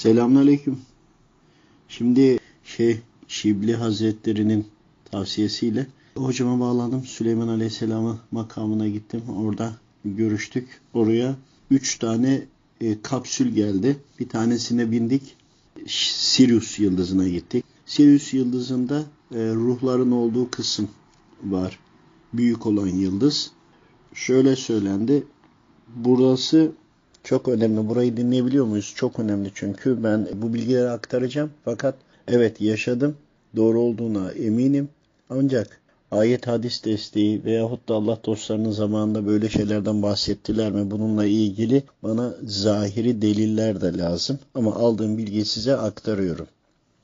Selamünaleyküm. Şimdi şey Şibli Hazretleri'nin tavsiyesiyle hocama bağlandım. Süleyman Aleyhisselam'ın makamına gittim. Orada görüştük. Oraya üç tane e, kapsül geldi. Bir tanesine bindik. Sirius yıldızına gittik. Sirius yıldızında e, ruhların olduğu kısım var. Büyük olan yıldız. Şöyle söylendi. Burası çok önemli. Burayı dinleyebiliyor muyuz? Çok önemli çünkü ben bu bilgileri aktaracağım. Fakat evet yaşadım. Doğru olduğuna eminim. Ancak ayet hadis desteği veyahut da Allah dostlarının zamanında böyle şeylerden bahsettiler mi? Bununla ilgili bana zahiri deliller de lazım. Ama aldığım bilgiyi size aktarıyorum.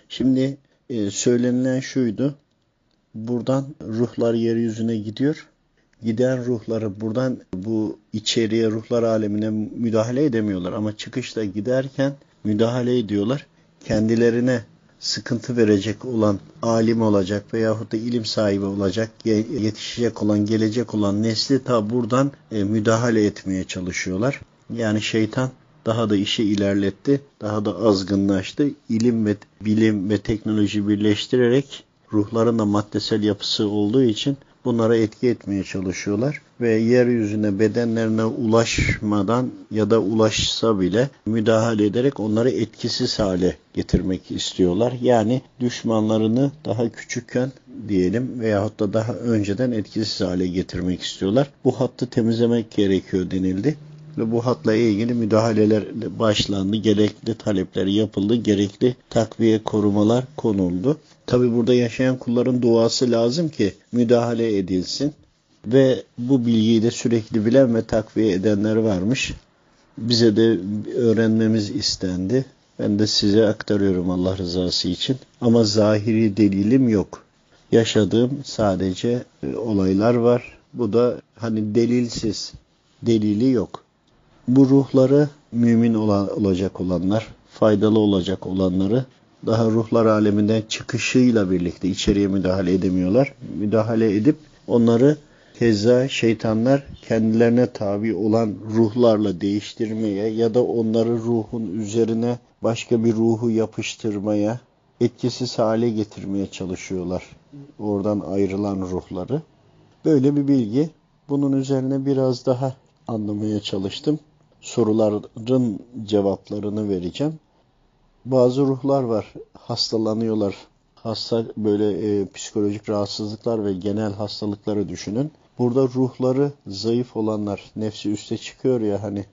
Şimdi e, söylenilen şuydu. Buradan ruhlar yeryüzüne gidiyor giden ruhları buradan bu içeriye ruhlar alemine müdahale edemiyorlar ama çıkışta giderken müdahale ediyorlar. Kendilerine sıkıntı verecek olan alim olacak veyahut da ilim sahibi olacak, yetişecek olan, gelecek olan nesli ta buradan e, müdahale etmeye çalışıyorlar. Yani şeytan daha da işi ilerletti, daha da azgınlaştı. İlim ve bilim ve teknoloji birleştirerek ruhların da maddesel yapısı olduğu için bunlara etki etmeye çalışıyorlar ve yeryüzüne bedenlerine ulaşmadan ya da ulaşsa bile müdahale ederek onları etkisiz hale getirmek istiyorlar. Yani düşmanlarını daha küçükken diyelim veyahut da daha önceden etkisiz hale getirmek istiyorlar. Bu hattı temizlemek gerekiyor denildi ve bu hatla ilgili müdahaleler başlandı, gerekli talepler yapıldı, gerekli takviye korumalar konuldu. Tabi burada yaşayan kulların duası lazım ki müdahale edilsin ve bu bilgiyi de sürekli bilen ve takviye edenler varmış. Bize de öğrenmemiz istendi. Ben de size aktarıyorum Allah rızası için. Ama zahiri delilim yok. Yaşadığım sadece e, olaylar var. Bu da hani delilsiz, delili yok. Bu ruhları mümin olacak olanlar, faydalı olacak olanları daha ruhlar aleminden çıkışıyla birlikte içeriye müdahale edemiyorlar. Müdahale edip onları keza şeytanlar kendilerine tabi olan ruhlarla değiştirmeye ya da onları ruhun üzerine başka bir ruhu yapıştırmaya, etkisiz hale getirmeye çalışıyorlar. Oradan ayrılan ruhları. Böyle bir bilgi. Bunun üzerine biraz daha anlamaya çalıştım. Soruların cevaplarını vereceğim bazı ruhlar var. Hastalanıyorlar. Hasta böyle e, psikolojik rahatsızlıklar ve genel hastalıkları düşünün. Burada ruhları zayıf olanlar, nefsi üste çıkıyor ya hani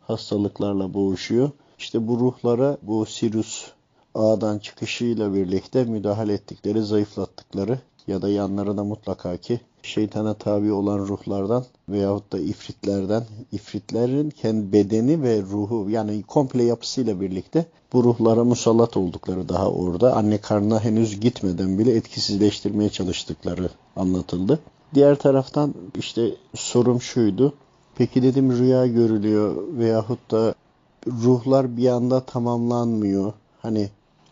hastalıklarla boğuşuyor. İşte bu ruhlara bu Sirius ağdan çıkışıyla birlikte müdahale ettikleri, zayıflattıkları ya da yanlarına mutlaka ki şeytana tabi olan ruhlardan veyahut da ifritlerden, ifritlerin kendi bedeni ve ruhu yani komple yapısıyla birlikte bu ruhlara musallat oldukları daha orada anne karnına henüz gitmeden bile etkisizleştirmeye çalıştıkları anlatıldı. Diğer taraftan işte sorum şuydu. Peki dedim rüya görülüyor veyahut da ruhlar bir anda tamamlanmıyor. Hani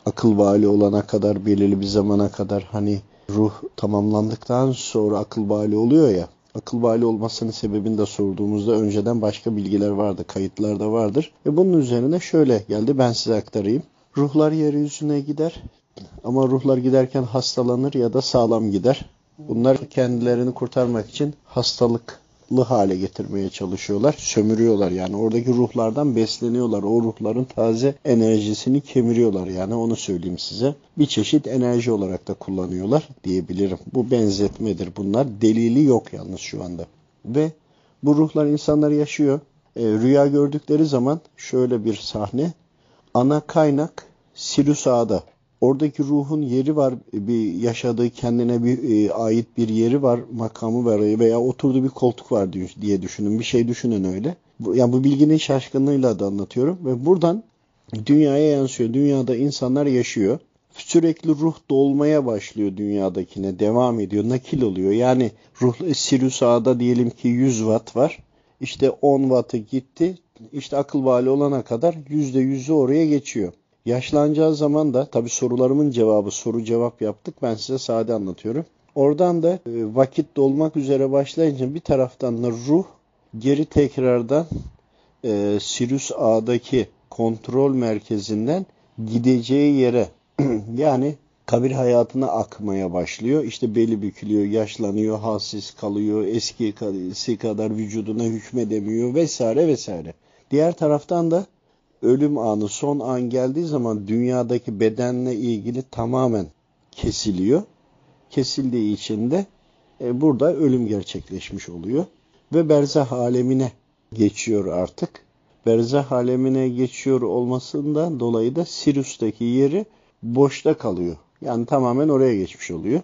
akıl vali olana kadar belirli bir zamana kadar hani ruh tamamlandıktan sonra akıl bali oluyor ya. Akıl bali olmasının sebebini de sorduğumuzda önceden başka bilgiler vardı, kayıtlar da vardır. Ve bunun üzerine şöyle geldi, ben size aktarayım. Ruhlar yeryüzüne gider ama ruhlar giderken hastalanır ya da sağlam gider. Bunlar kendilerini kurtarmak için hastalık hale getirmeye çalışıyorlar. Sömürüyorlar yani oradaki ruhlardan besleniyorlar. O ruhların taze enerjisini kemiriyorlar yani onu söyleyeyim size. Bir çeşit enerji olarak da kullanıyorlar diyebilirim. Bu benzetmedir bunlar. Delili yok yalnız şu anda. Ve bu ruhlar insanlar yaşıyor. E, rüya gördükleri zaman şöyle bir sahne. Ana kaynak Sirius Ağa'da Oradaki ruhun yeri var, bir yaşadığı kendine bir e, ait bir yeri var, makamı var veya oturduğu bir koltuk var diye düşünün. Bir şey düşünün öyle. Yani bu bilginin şaşkınlığıyla da anlatıyorum ve buradan dünyaya yansıyor. Dünyada insanlar yaşıyor. Sürekli ruh dolmaya başlıyor dünyadakine, devam ediyor, nakil oluyor. Yani ruh Sirius A'da diyelim ki 100 watt var. İşte 10 wattı gitti. İşte akıl vali olana kadar %100'ü oraya geçiyor. Yaşlanacağı zaman da tabi sorularımın cevabı soru cevap yaptık. Ben size sade anlatıyorum. Oradan da e, vakit dolmak üzere başlayınca bir taraftan da ruh geri tekrardan e, Sirius A'daki kontrol merkezinden gideceği yere yani kabir hayatına akmaya başlıyor. İşte beli bükülüyor, yaşlanıyor, halsiz kalıyor, eskisi kadar vücuduna hükmedemiyor vesaire vesaire. Diğer taraftan da ölüm anı, son an geldiği zaman dünyadaki bedenle ilgili tamamen kesiliyor. Kesildiği için de e, burada ölüm gerçekleşmiş oluyor. Ve berzah alemine geçiyor artık. Berzah alemine geçiyor olmasından dolayı da Sirius'taki yeri boşta kalıyor. Yani tamamen oraya geçmiş oluyor.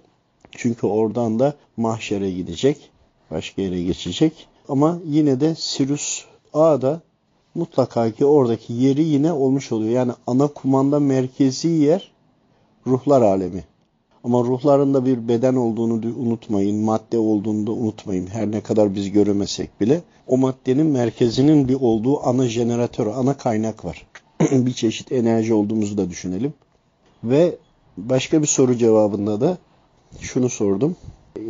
Çünkü oradan da mahşere gidecek. Başka yere geçecek. Ama yine de Sirius A'da mutlaka ki oradaki yeri yine olmuş oluyor. Yani ana kumanda merkezi yer ruhlar alemi. Ama ruhların da bir beden olduğunu unutmayın, madde olduğunu da unutmayın. Her ne kadar biz göremesek bile o maddenin merkezinin bir olduğu ana jeneratör, ana kaynak var. bir çeşit enerji olduğumuzu da düşünelim. Ve başka bir soru cevabında da şunu sordum.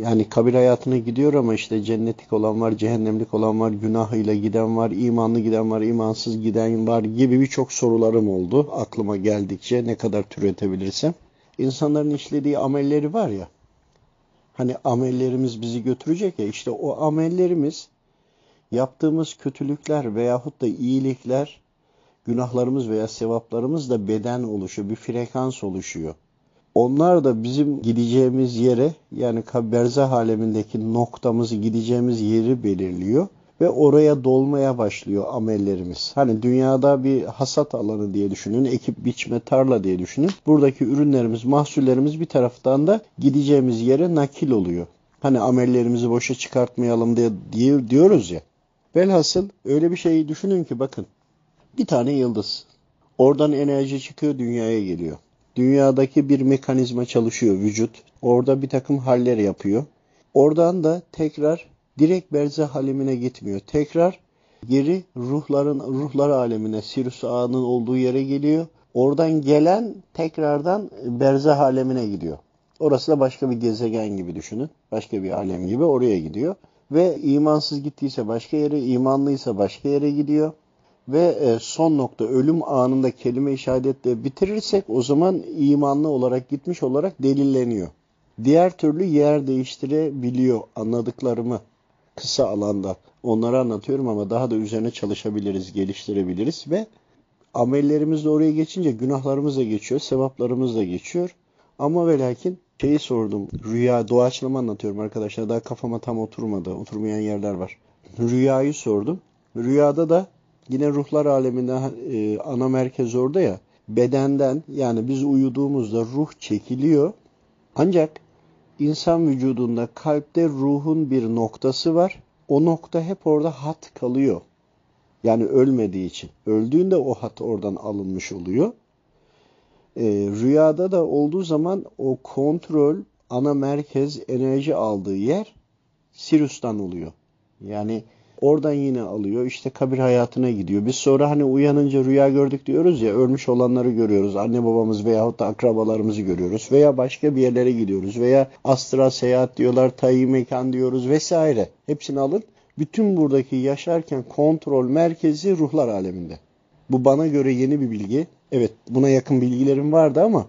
Yani kabir hayatına gidiyor ama işte cennetlik olan var, cehennemlik olan var, günahıyla giden var, imanlı giden var, imansız giden var gibi birçok sorularım oldu. Aklıma geldikçe ne kadar türetebilirsem. İnsanların işlediği amelleri var ya, hani amellerimiz bizi götürecek ya, işte o amellerimiz yaptığımız kötülükler veyahut da iyilikler, günahlarımız veya sevaplarımız da beden oluşuyor, bir frekans oluşuyor. Onlar da bizim gideceğimiz yere yani berzah alemindeki noktamızı gideceğimiz yeri belirliyor ve oraya dolmaya başlıyor amellerimiz. Hani dünyada bir hasat alanı diye düşünün, ekip biçme tarla diye düşünün. Buradaki ürünlerimiz, mahsullerimiz bir taraftan da gideceğimiz yere nakil oluyor. Hani amellerimizi boşa çıkartmayalım diye, diye diyoruz ya. Velhasıl öyle bir şeyi düşünün ki bakın bir tane yıldız. Oradan enerji çıkıyor dünyaya geliyor. Dünyadaki bir mekanizma çalışıyor vücut. Orada bir takım haller yapıyor. Oradan da tekrar direkt berzah alemine gitmiyor. Tekrar geri ruhların ruhlar alemine, Sirius ağının olduğu yere geliyor. Oradan gelen tekrardan berzah alemine gidiyor. Orası da başka bir gezegen gibi düşünün. Başka bir alem gibi oraya gidiyor. Ve imansız gittiyse başka yere, imanlıysa başka yere gidiyor ve e, son nokta ölüm anında kelime-i bitirirsek o zaman imanlı olarak gitmiş olarak delilleniyor. Diğer türlü yer değiştirebiliyor anladıklarımı kısa alanda. Onları anlatıyorum ama daha da üzerine çalışabiliriz, geliştirebiliriz ve amellerimiz de oraya geçince günahlarımız da geçiyor, sevaplarımız da geçiyor. Ama ve lakin şeyi sordum. Rüya, doğaçlama anlatıyorum arkadaşlar. Daha kafama tam oturmadı. Oturmayan yerler var. Rüyayı sordum. Rüyada da Yine ruhlar aleminde e, ana merkez orada ya. Bedenden yani biz uyuduğumuzda ruh çekiliyor. Ancak insan vücudunda kalpte ruhun bir noktası var. O nokta hep orada hat kalıyor. Yani ölmediği için. Öldüğünde o hat oradan alınmış oluyor. E, rüyada da olduğu zaman o kontrol, ana merkez, enerji aldığı yer Sirius'tan oluyor. Yani Oradan yine alıyor. İşte kabir hayatına gidiyor. Biz sonra hani uyanınca rüya gördük diyoruz ya ölmüş olanları görüyoruz. Anne babamız veyahut da akrabalarımızı görüyoruz. Veya başka bir yerlere gidiyoruz. Veya astral seyahat diyorlar. Tayyi mekan diyoruz vesaire. Hepsini alın. Bütün buradaki yaşarken kontrol merkezi ruhlar aleminde. Bu bana göre yeni bir bilgi. Evet buna yakın bilgilerim vardı ama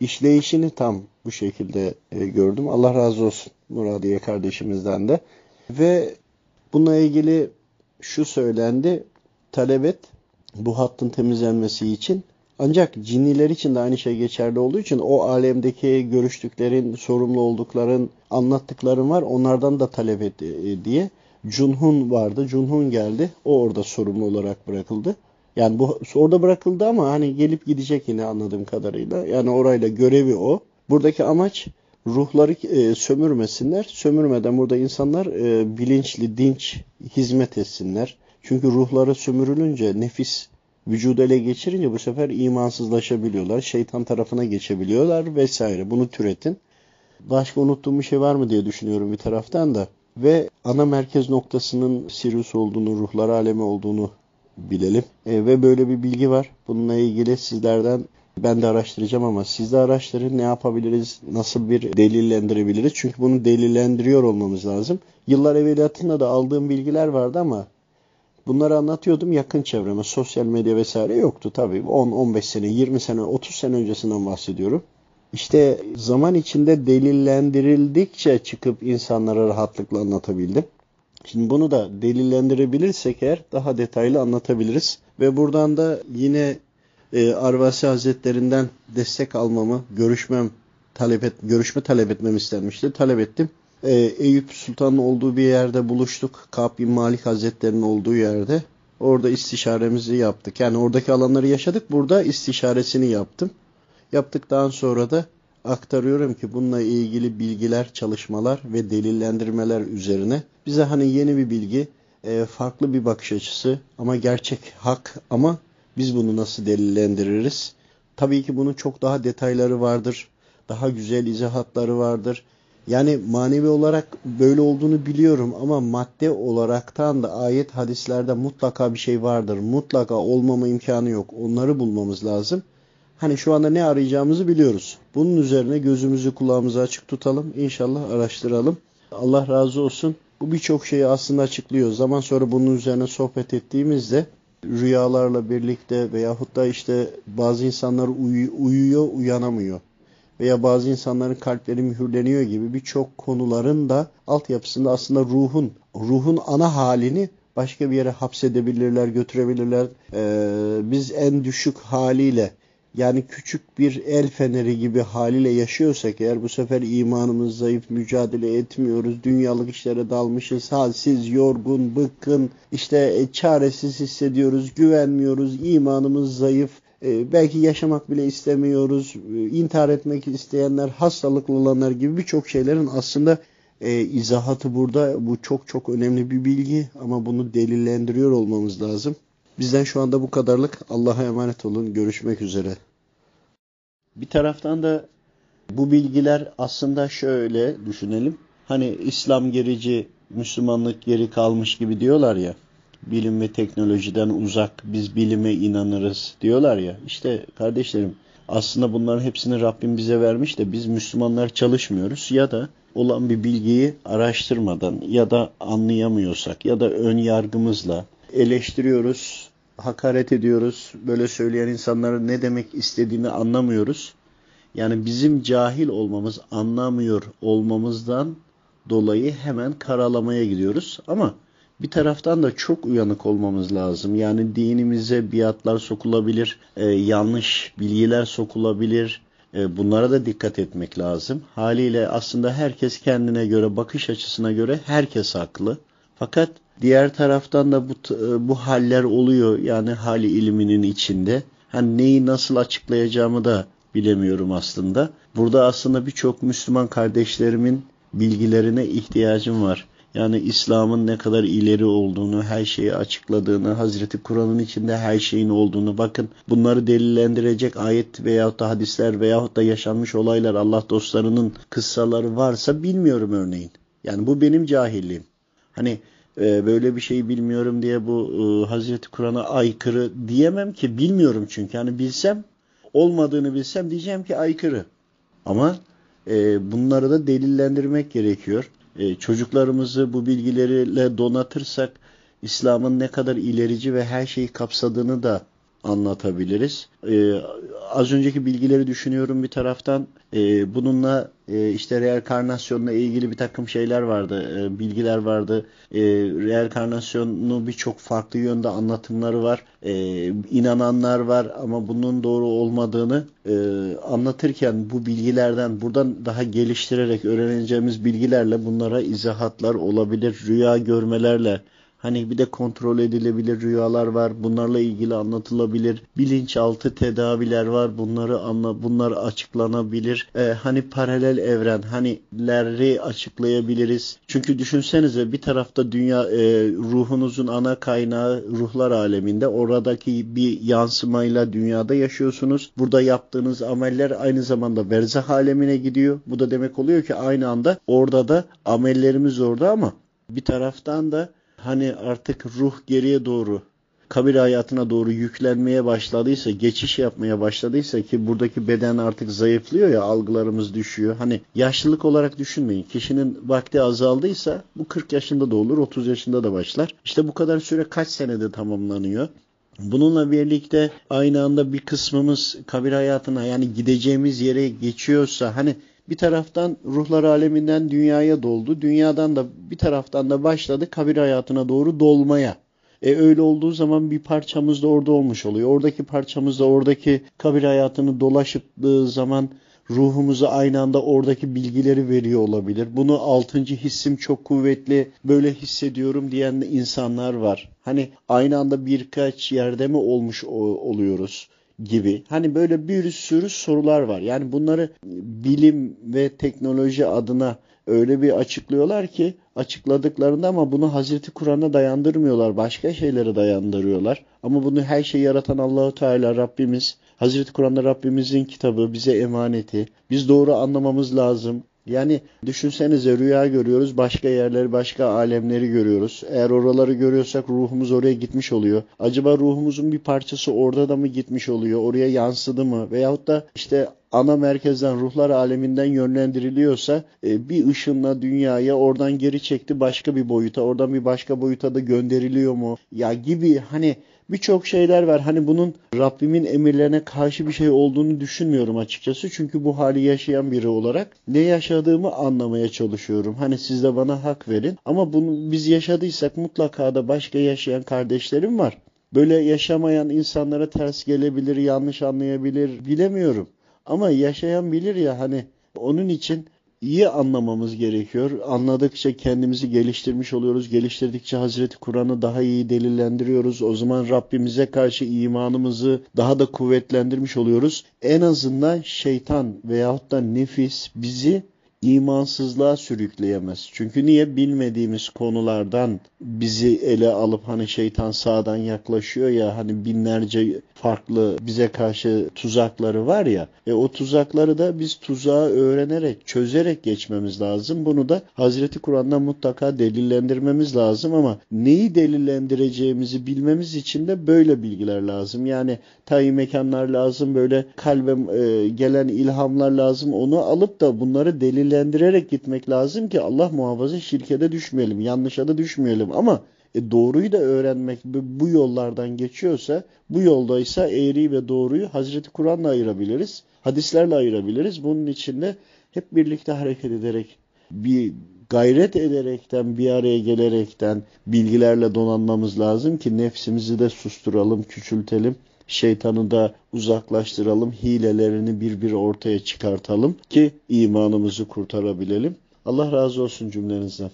işleyişini tam bu şekilde e, gördüm. Allah razı olsun Muradiye kardeşimizden de. Ve Bununla ilgili şu söylendi. Talep et bu hattın temizlenmesi için. Ancak cinniler için de aynı şey geçerli olduğu için o alemdeki görüştüklerin, sorumlu oldukların, anlattıkların var. Onlardan da talep et e, diye. Cunhun vardı. Cunhun geldi. O orada sorumlu olarak bırakıldı. Yani bu orada bırakıldı ama hani gelip gidecek yine anladığım kadarıyla. Yani orayla görevi o. Buradaki amaç ruhları e, sömürmesinler. Sömürmeden burada insanlar e, bilinçli, dinç hizmet etsinler. Çünkü ruhları sömürülünce nefis vücudu ele geçirince bu sefer imansızlaşabiliyorlar. Şeytan tarafına geçebiliyorlar vesaire. Bunu türetin. Başka unuttuğum bir şey var mı diye düşünüyorum bir taraftan da. Ve ana merkez noktasının Sirius olduğunu, ruhlar alemi olduğunu bilelim. E, ve böyle bir bilgi var. Bununla ilgili sizlerden ben de araştıracağım ama siz de araştırın ne yapabiliriz, nasıl bir delillendirebiliriz. Çünkü bunu delillendiriyor olmamız lazım. Yıllar evveliyatında da aldığım bilgiler vardı ama Bunları anlatıyordum yakın çevreme. Sosyal medya vesaire yoktu tabii. 10-15 sene, 20 sene, 30 sene öncesinden bahsediyorum. İşte zaman içinde delillendirildikçe çıkıp insanlara rahatlıkla anlatabildim. Şimdi bunu da delillendirebilirsek eğer daha detaylı anlatabiliriz. Ve buradan da yine e, Arvasi Hazretlerinden destek almamı, görüşmem talep et, görüşme talep etmem istenmişti. Talep ettim. E, Eyüp Sultan'ın olduğu bir yerde buluştuk. Ka'b Malik Hazretleri'nin olduğu yerde. Orada istişaremizi yaptık. Yani oradaki alanları yaşadık. Burada istişaresini yaptım. Yaptıktan sonra da aktarıyorum ki bununla ilgili bilgiler, çalışmalar ve delillendirmeler üzerine bize hani yeni bir bilgi, e, farklı bir bakış açısı ama gerçek hak ama biz bunu nasıl delillendiririz? Tabii ki bunun çok daha detayları vardır. Daha güzel izahatları vardır. Yani manevi olarak böyle olduğunu biliyorum ama madde olaraktan da ayet hadislerde mutlaka bir şey vardır. Mutlaka olmama imkanı yok. Onları bulmamız lazım. Hani şu anda ne arayacağımızı biliyoruz. Bunun üzerine gözümüzü kulağımızı açık tutalım. İnşallah araştıralım. Allah razı olsun. Bu birçok şeyi aslında açıklıyor. Zaman sonra bunun üzerine sohbet ettiğimizde rüyalarla birlikte veyahut da işte bazı insanlar uy uyuyor uyanamıyor veya bazı insanların kalpleri mühürleniyor gibi birçok konuların da altyapısında aslında ruhun, ruhun ana halini başka bir yere hapsedebilirler, götürebilirler. Ee, biz en düşük haliyle yani küçük bir el feneri gibi haliyle yaşıyorsak eğer bu sefer imanımız zayıf, mücadele etmiyoruz, dünyalık işlere dalmışız, halsiz, yorgun, bıkkın, işte e, çaresiz hissediyoruz, güvenmiyoruz, imanımız zayıf, e, belki yaşamak bile istemiyoruz, e, intihar etmek isteyenler, hastalıklı olanlar gibi birçok şeylerin aslında e, izahatı burada. Bu çok çok önemli bir bilgi ama bunu delillendiriyor olmamız lazım. Bizden şu anda bu kadarlık. Allah'a emanet olun. Görüşmek üzere. Bir taraftan da bu bilgiler aslında şöyle düşünelim. Hani İslam gerici, Müslümanlık geri kalmış gibi diyorlar ya. Bilim ve teknolojiden uzak, biz bilime inanırız diyorlar ya. İşte kardeşlerim aslında bunların hepsini Rabbim bize vermiş de biz Müslümanlar çalışmıyoruz ya da olan bir bilgiyi araştırmadan ya da anlayamıyorsak ya da ön yargımızla eleştiriyoruz, hakaret ediyoruz. Böyle söyleyen insanların ne demek istediğini anlamıyoruz. Yani bizim cahil olmamız, anlamıyor olmamızdan dolayı hemen karalamaya gidiyoruz. Ama bir taraftan da çok uyanık olmamız lazım. Yani dinimize biatlar sokulabilir, e, yanlış bilgiler sokulabilir. E, bunlara da dikkat etmek lazım. Haliyle aslında herkes kendine göre, bakış açısına göre herkes haklı. Fakat diğer taraftan da bu, e, bu haller oluyor. Yani hali ilminin içinde. Hani neyi nasıl açıklayacağımı da bilemiyorum aslında. Burada aslında birçok Müslüman kardeşlerimin bilgilerine ihtiyacım var. Yani İslam'ın ne kadar ileri olduğunu, her şeyi açıkladığını, Hazreti Kur'an'ın içinde her şeyin olduğunu bakın bunları delillendirecek ayet veyahut da hadisler veyahut da yaşanmış olaylar Allah dostlarının kıssaları varsa bilmiyorum örneğin. Yani bu benim cahilliğim. Hani e, böyle bir şey bilmiyorum diye bu e, Hazreti Kur'an'a aykırı diyemem ki bilmiyorum çünkü. Hani bilsem olmadığını bilsem diyeceğim ki aykırı. Ama e, bunları da delillendirmek gerekiyor. E, çocuklarımızı bu bilgileriyle donatırsak İslam'ın ne kadar ilerici ve her şeyi kapsadığını da anlatabiliriz. Ee, az önceki bilgileri düşünüyorum bir taraftan. Ee, bununla e, işte reenkarnasyonla ilgili bir takım şeyler vardı, e, bilgiler vardı. E, reenkarnasyonu birçok farklı yönde anlatımları var. E, inananlar var ama bunun doğru olmadığını e, anlatırken bu bilgilerden buradan daha geliştirerek öğreneceğimiz bilgilerle bunlara izahatlar olabilir. Rüya görmelerle Hani bir de kontrol edilebilir rüyalar var. Bunlarla ilgili anlatılabilir. Bilinçaltı tedaviler var. Bunları anla, bunlar açıklanabilir. Ee, hani paralel evren, hanileri açıklayabiliriz. Çünkü düşünsenize bir tarafta dünya e, ruhunuzun ana kaynağı ruhlar aleminde. Oradaki bir yansımayla dünyada yaşıyorsunuz. Burada yaptığınız ameller aynı zamanda verzah alemine gidiyor. Bu da demek oluyor ki aynı anda orada da amellerimiz orada ama bir taraftan da hani artık ruh geriye doğru kabir hayatına doğru yüklenmeye başladıysa, geçiş yapmaya başladıysa ki buradaki beden artık zayıflıyor ya algılarımız düşüyor. Hani yaşlılık olarak düşünmeyin. Kişinin vakti azaldıysa bu 40 yaşında da olur, 30 yaşında da başlar. İşte bu kadar süre kaç senede tamamlanıyor? Bununla birlikte aynı anda bir kısmımız kabir hayatına yani gideceğimiz yere geçiyorsa hani bir taraftan ruhlar aleminden dünyaya doldu. Dünyadan da bir taraftan da başladı kabir hayatına doğru dolmaya. E öyle olduğu zaman bir parçamız da orada olmuş oluyor. Oradaki parçamız da oradaki kabir hayatını dolaşıptığı zaman ruhumuza aynı anda oradaki bilgileri veriyor olabilir. Bunu altıncı hissim çok kuvvetli böyle hissediyorum diyen insanlar var. Hani aynı anda birkaç yerde mi olmuş oluyoruz? Gibi. Hani böyle bir sürü sorular var. Yani bunları bilim ve teknoloji adına öyle bir açıklıyorlar ki açıkladıklarında ama bunu Hazreti Kur'an'a dayandırmıyorlar. Başka şeylere dayandırıyorlar. Ama bunu her şeyi yaratan Allahu Teala Rabbimiz Hazreti Kur'an'da Rabbimizin kitabı bize emaneti. Biz doğru anlamamız lazım. Yani düşünsenize rüya görüyoruz, başka yerleri, başka alemleri görüyoruz. Eğer oraları görüyorsak ruhumuz oraya gitmiş oluyor. Acaba ruhumuzun bir parçası orada da mı gitmiş oluyor, oraya yansıdı mı? Veyahut da işte ana merkezden, ruhlar aleminden yönlendiriliyorsa e, bir ışınla dünyaya oradan geri çekti başka bir boyuta, oradan bir başka boyuta da gönderiliyor mu? Ya gibi hani birçok şeyler var. Hani bunun Rabbimin emirlerine karşı bir şey olduğunu düşünmüyorum açıkçası. Çünkü bu hali yaşayan biri olarak ne yaşadığımı anlamaya çalışıyorum. Hani siz de bana hak verin. Ama bunu biz yaşadıysak mutlaka da başka yaşayan kardeşlerim var. Böyle yaşamayan insanlara ters gelebilir, yanlış anlayabilir bilemiyorum. Ama yaşayan bilir ya hani onun için iyi anlamamız gerekiyor. Anladıkça kendimizi geliştirmiş oluyoruz. Geliştirdikçe Hazreti Kur'an'ı daha iyi delillendiriyoruz. O zaman Rabbimize karşı imanımızı daha da kuvvetlendirmiş oluyoruz. En azından şeytan veyahut da nefis bizi imansızlığa sürükleyemez. Çünkü niye bilmediğimiz konulardan bizi ele alıp hani şeytan sağdan yaklaşıyor ya hani binlerce farklı bize karşı tuzakları var ya e o tuzakları da biz tuzağı öğrenerek çözerek geçmemiz lazım. Bunu da Hazreti Kur'an'dan mutlaka delillendirmemiz lazım ama neyi delillendireceğimizi bilmemiz için de böyle bilgiler lazım. Yani tayi mekanlar lazım böyle kalbe e, gelen ilhamlar lazım onu alıp da bunları delillendirerek gitmek lazım ki Allah muhafaza şirkete düşmeyelim yanlışa da düşmeyelim ama e doğruyu da öğrenmek bu yollardan geçiyorsa bu yoldaysa eğriyi ve doğruyu Hazreti Kur'an'la ayırabiliriz. Hadislerle ayırabiliriz. Bunun için de hep birlikte hareket ederek bir gayret ederekten bir araya gelerekten bilgilerle donanmamız lazım ki nefsimizi de susturalım, küçültelim. Şeytanı da uzaklaştıralım, hilelerini bir bir ortaya çıkartalım ki imanımızı kurtarabilelim. Allah razı olsun cümlenizden.